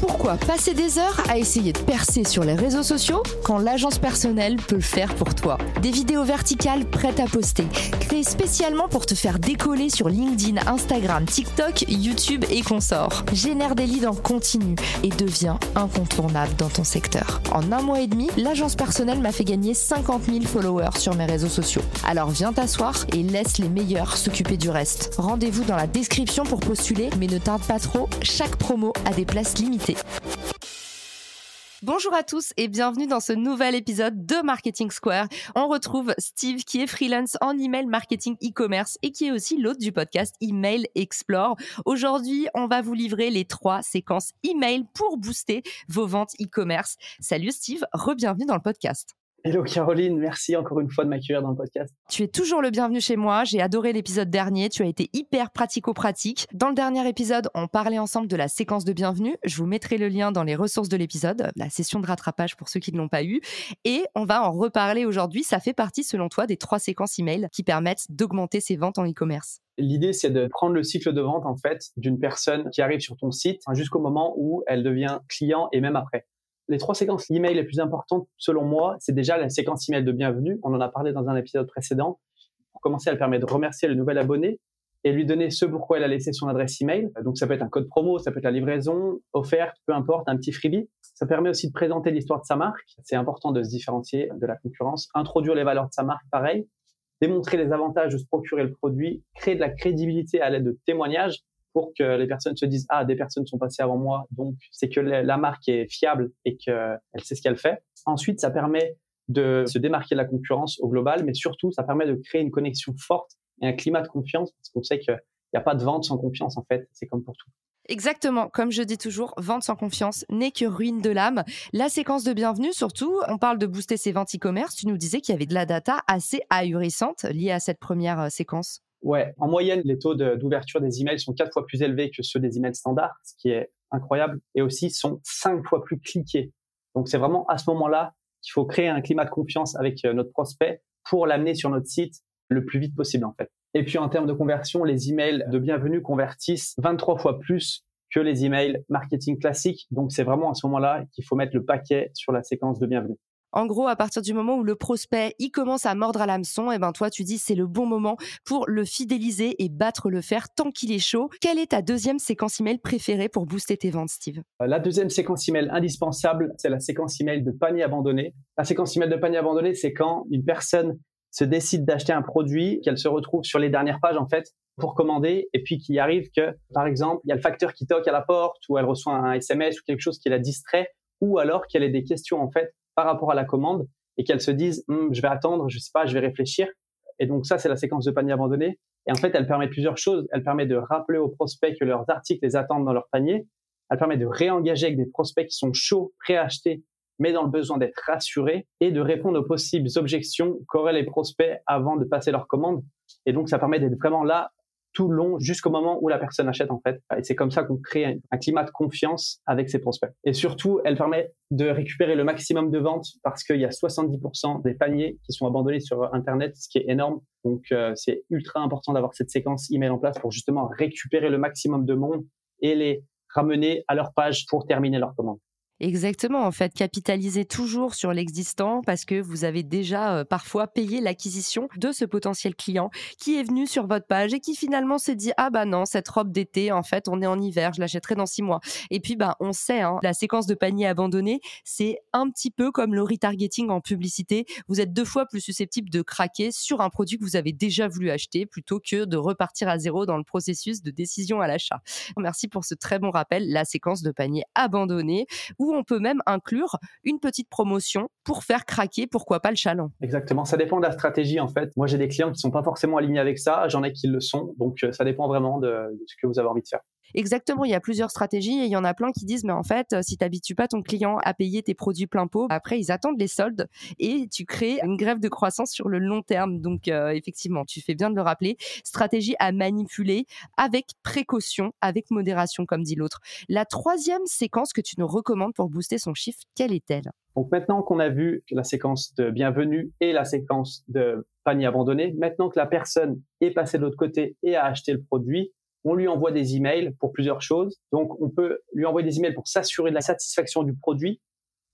Pourquoi passer des heures à essayer de percer sur les réseaux sociaux quand l'agence personnelle peut le faire pour toi Des vidéos verticales prêtes à poster, créées spécialement pour te faire décoller sur LinkedIn, Instagram, TikTok, YouTube et consorts. Génère des leads en continu et deviens incontournable dans ton secteur. En un mois et demi, l'agence personnelle m'a fait gagner 50 000 followers sur mes réseaux sociaux. Alors viens t'asseoir et laisse les meilleurs s'occuper du reste. Rendez-vous dans la description pour postuler, mais ne tarde pas trop, chaque promo a des places limitées. Bonjour à tous et bienvenue dans ce nouvel épisode de Marketing Square. On retrouve Steve qui est freelance en email marketing e-commerce et qui est aussi l'hôte du podcast Email Explore. Aujourd'hui, on va vous livrer les trois séquences email pour booster vos ventes e-commerce. Salut Steve, re-bienvenue dans le podcast. Hello Caroline, merci encore une fois de m'accueillir dans le podcast. Tu es toujours le bienvenu chez moi. J'ai adoré l'épisode dernier. Tu as été hyper pratico-pratique. Dans le dernier épisode, on parlait ensemble de la séquence de bienvenue. Je vous mettrai le lien dans les ressources de l'épisode, la session de rattrapage pour ceux qui ne l'ont pas eu. Et on va en reparler aujourd'hui. Ça fait partie, selon toi, des trois séquences email qui permettent d'augmenter ses ventes en e-commerce. L'idée, c'est de prendre le cycle de vente, en fait, d'une personne qui arrive sur ton site jusqu'au moment où elle devient client et même après les trois séquences email les plus importantes, selon moi, c'est déjà la séquence email de bienvenue. On en a parlé dans un épisode précédent. Pour commencer, elle permet de remercier le nouvel abonné et lui donner ce pourquoi elle a laissé son adresse email. Donc, ça peut être un code promo, ça peut être la livraison, offerte, peu importe, un petit freebie. Ça permet aussi de présenter l'histoire de sa marque. C'est important de se différencier de la concurrence. Introduire les valeurs de sa marque, pareil. Démontrer les avantages de se procurer le produit. Créer de la crédibilité à l'aide de témoignages pour que les personnes se disent ah des personnes sont passées avant moi donc c'est que la marque est fiable et qu'elle sait ce qu'elle fait. Ensuite ça permet de se démarquer de la concurrence au global mais surtout ça permet de créer une connexion forte et un climat de confiance parce qu'on sait qu'il n'y a pas de vente sans confiance en fait c'est comme pour tout. Exactement, comme je dis toujours, vente sans confiance n'est que ruine de l'âme. La séquence de bienvenue, surtout, on parle de booster ses ventes e-commerce. Tu nous disais qu'il y avait de la data assez ahurissante liée à cette première euh, séquence. Ouais, en moyenne, les taux d'ouverture des emails sont quatre fois plus élevés que ceux des emails standards, ce qui est incroyable, et aussi sont cinq fois plus cliqués. Donc c'est vraiment à ce moment-là qu'il faut créer un climat de confiance avec euh, notre prospect pour l'amener sur notre site le plus vite possible en fait. Et puis en termes de conversion, les emails de bienvenue convertissent 23 fois plus que les emails marketing classiques. Donc c'est vraiment à ce moment-là qu'il faut mettre le paquet sur la séquence de bienvenue. En gros, à partir du moment où le prospect il commence à mordre à l'hameçon, et eh ben toi tu dis c'est le bon moment pour le fidéliser et battre le fer tant qu'il est chaud. Quelle est ta deuxième séquence email préférée pour booster tes ventes, Steve? Euh, La deuxième séquence email indispensable, c'est la séquence email de panier abandonné. La séquence email de panier abandonné, c'est quand une personne se décide d'acheter un produit, qu'elle se retrouve sur les dernières pages en fait pour commander et puis qu'il arrive que par exemple il y a le facteur qui toque à la porte ou elle reçoit un SMS ou quelque chose qui la distrait ou alors qu'elle ait des questions en fait par rapport à la commande et qu'elles se disent hum, je vais attendre, je sais pas, je vais réfléchir. Et donc ça, c'est la séquence de panier abandonné. Et en fait, elle permet plusieurs choses. Elle permet de rappeler aux prospects que leurs articles les attendent dans leur panier. Elle permet de réengager avec des prospects qui sont chauds, acheter, mais dans le besoin d'être rassurés et de répondre aux possibles objections qu'auraient les prospects avant de passer leur commande. Et donc, ça permet d'être vraiment là tout long jusqu'au moment où la personne achète en fait. Et c'est comme ça qu'on crée un, climat de confiance avec ses prospects. Et surtout, elle permet de récupérer le maximum de ventes parce qu'il y a 70% des paniers qui sont abandonnés sur Internet, ce qui est énorme. Donc euh, c'est ultra important d'avoir cette séquence email en place pour justement récupérer le maximum de monde et les ramener à leur page pour terminer leur commande. Exactement, en fait, capitalisez toujours sur l'existant parce que vous avez déjà euh, parfois payé l'acquisition de ce potentiel client qui est venu sur votre page et qui finalement s'est dit ah bah non cette robe d'été en fait on est en hiver je l'achèterai dans six mois et puis bah on sait hein, la séquence de panier abandonné c'est un petit peu comme le retargeting en publicité vous êtes deux fois plus susceptible de craquer sur un produit que vous avez déjà voulu acheter plutôt que de repartir à zéro dans le processus de décision à l'achat. Merci pour ce très bon rappel la séquence de panier abandonné on peut même inclure une petite promotion pour faire craquer, pourquoi pas, le chaland. Exactement, ça dépend de la stratégie en fait. Moi j'ai des clients qui sont pas forcément alignés avec ça, j'en ai qui le sont, donc euh, ça dépend vraiment de, ce que vous avez envie de faire. Exactement, il y a plusieurs stratégies et il y en a plein qui disent mais en fait, si tu n'habitues pas ton client à payer tes produits plein pot, après ils attendent les soldes et tu crées une grève de croissance sur le long terme. Donc euh, effectivement, tu fais bien de le rappeler, stratégie à manipuler avec précaution, avec modération comme dit l'autre. La troisième séquence que tu nous recommandes pour booster son chiffre, quelle est-elle? Donc maintenant qu'on a vu la séquence de bienvenue et la séquence de panier abandonné, maintenant que la personne est passée de l'autre côté et a acheté le produit, on lui envoie des emails pour plusieurs choses. Donc, on peut lui envoyer des emails pour s'assurer de la satisfaction du produit.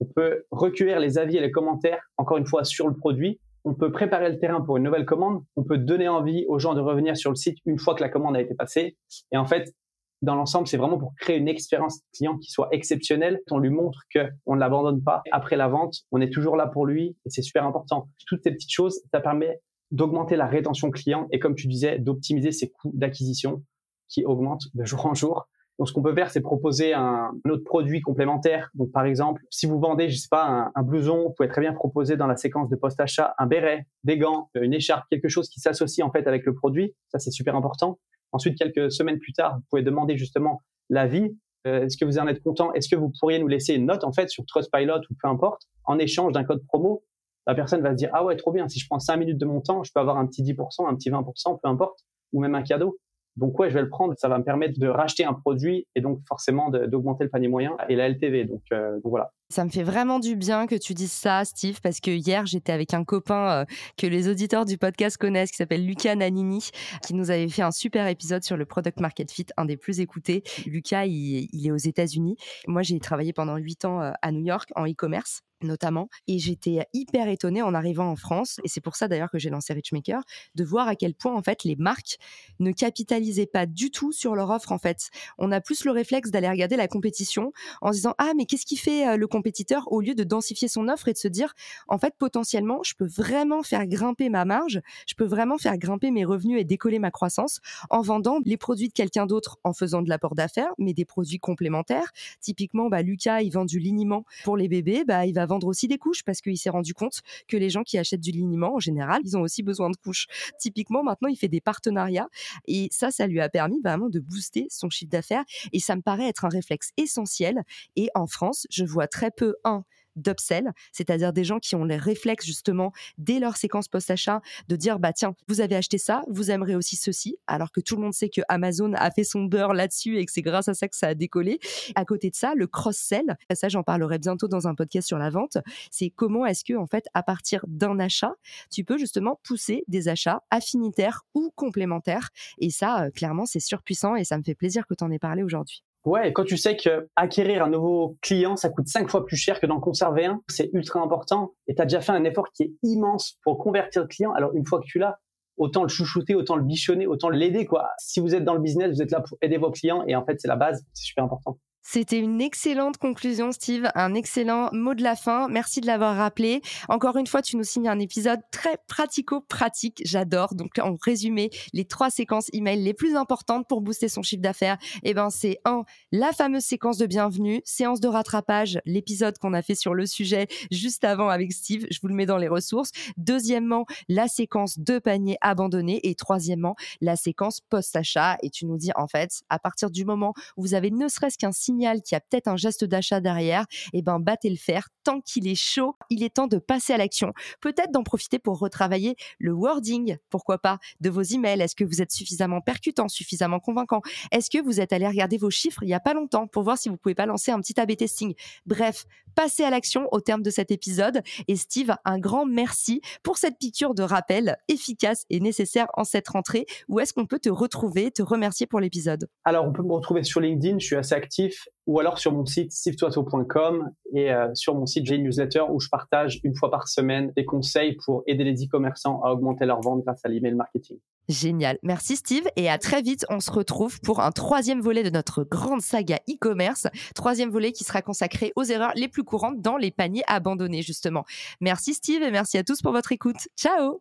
On peut recueillir les avis et les commentaires, encore une fois, sur le produit. On peut préparer le terrain pour une nouvelle commande. On peut donner envie aux gens de revenir sur le site une fois que la commande a été passée. Et en fait, dans l'ensemble, c'est vraiment pour créer une expérience client qui soit exceptionnelle. On lui montre qu'on ne l'abandonne pas. Après la vente, on est toujours là pour lui et c'est super important. Toutes ces petites choses, ça permet d'augmenter la rétention client et comme tu disais, d'optimiser ses coûts d'acquisition qui augmente de jour en jour. Donc, ce qu'on peut faire, c'est proposer un, autre produit complémentaire. Donc, par exemple, si vous vendez, je sais pas, un, blouson, vous pouvez très bien proposer dans la séquence de post-achat un béret, des gants, une écharpe, quelque chose qui s'associe en fait avec le produit. Ça, c'est super important. Ensuite, quelques semaines plus tard, vous pouvez demander justement l'avis. Euh, Est-ce que vous en êtes content? Est-ce que vous pourriez nous laisser une note en fait sur Trustpilot ou peu importe en échange d'un code promo? La personne va se dire ah ouais trop bien. Si je prends 5 minutes de mon temps, je peux avoir un petit 10%, un petit 20%, peu importe, ou même un cadeau. Donc ouais, je vais le prendre. Ça va me permettre de racheter un produit et donc forcément d'augmenter le panier moyen et la LTV. Donc, euh, donc, voilà. Ça me fait vraiment du bien que tu dises ça, Steve, parce que hier j'étais avec un copain euh, que les auditeurs du podcast connaissent, qui s'appelle Lucas Nanini, qui nous avait fait un super épisode sur le product market fit, un des plus écoutés. Lucas, il, il est aux États-Unis. Moi, j'ai travaillé pendant huit ans euh, à New York en e-commerce notamment. Et j'étais hyper étonnée en arrivant en France, et c'est pour ça d'ailleurs que j'ai lancé Richmaker, de voir à quel point en fait les marques ne capitalisaient pas du tout sur leur offre en fait. On a plus le réflexe d'aller regarder la compétition en se disant ah mais qu'est-ce qui fait le compétiteur? au lieu de densifier son offre et de se dire en fait potentiellement je peux vraiment faire grimper ma marge, je peux vraiment faire grimper mes revenus et décoller ma croissance en vendant les produits de quelqu'un d'autre en faisant de l'apport d'affaires mais des produits complémentaires. Typiquement bah Lucas il vend du liniment pour les bébés, bah il va vendre aussi des couches parce qu'il s'est rendu compte que les gens qui achètent du liniment, en général, ils ont aussi besoin de couches. Typiquement, maintenant, il fait des partenariats et ça, ça lui a permis vraiment de booster son chiffre d'affaires et ça me paraît être un réflexe essentiel. Et en France, je vois très peu, un, d'upsell, c'est-à-dire des gens qui ont les réflexes justement dès leur séquence post-achat de dire bah tiens, vous avez acheté ça, vous aimerez aussi ceci, alors que tout le monde sait que Amazon a fait son beurre là-dessus et que c'est grâce à ça que ça a décollé. À côté de ça, le cross-sell, ça j'en parlerai bientôt dans un podcast sur la vente, c'est comment est-ce que en fait à partir d'un achat, tu peux justement pousser des achats affinitaires ou complémentaires et ça euh, clairement c'est surpuissant et ça me fait plaisir que tu en aies parlé aujourd'hui. Ouais, quand tu sais que acquérir un nouveau client, ça coûte cinq fois plus cher que d'en conserver un, c'est ultra important. Et tu as déjà fait un effort qui est immense pour convertir le client. Alors une fois que tu l'as, autant le chouchouter, autant le bichonner, autant l'aider quoi. Si vous êtes dans le business, vous êtes là pour aider vos clients et en fait c'est la base, c'est super important. C'était une excellente conclusion, Steve, un excellent mot de la fin. Merci de l'avoir rappelé. Encore une fois, tu nous signes un épisode très pratico-pratique. J'adore. Donc, en résumé, les trois séquences email les plus importantes pour booster son chiffre d'affaires, eh ben, c'est un, la fameuse séquence de bienvenue, séance de rattrapage, l'épisode qu'on a fait sur le sujet juste avant avec Steve. Je vous le mets dans les ressources. Deuxièmement, la séquence de panier abandonné. Et troisièmement, la séquence post-achat. Et tu nous dis, en fait, à partir du moment où vous avez ne serait-ce qu'un signe qu'il y a peut-être un geste d'achat derrière, et eh ben battez le fer. Tant qu'il est chaud, il est temps de passer à l'action. Peut-être d'en profiter pour retravailler le wording, pourquoi pas, de vos emails. Est-ce que vous êtes suffisamment percutant, suffisamment convaincant? Est-ce que vous êtes allé regarder vos chiffres il y a pas longtemps pour voir si vous pouvez pas lancer un petit A/B testing? Bref, passez à l'action au terme de cet épisode. Et Steve, un grand merci pour cette piqûre de rappel efficace et nécessaire en cette rentrée. Où est-ce qu'on peut te retrouver, te remercier pour l'épisode? Alors, on peut me retrouver sur LinkedIn. Je suis assez actif ou alors sur mon site sivetoito.com et euh, sur mon site j'ai une newsletter où je partage une fois par semaine des conseils pour aider les e-commerçants à augmenter leur vente grâce à l'email marketing. Génial. Merci Steve et à très vite. On se retrouve pour un troisième volet de notre grande saga e-commerce. Troisième volet qui sera consacré aux erreurs les plus courantes dans les paniers abandonnés justement. Merci Steve et merci à tous pour votre écoute. Ciao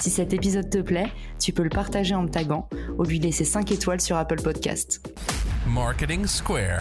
Si cet épisode te plaît, tu peux le partager en me taguant ou lui laisser 5 étoiles sur Apple Podcast. Marketing Square.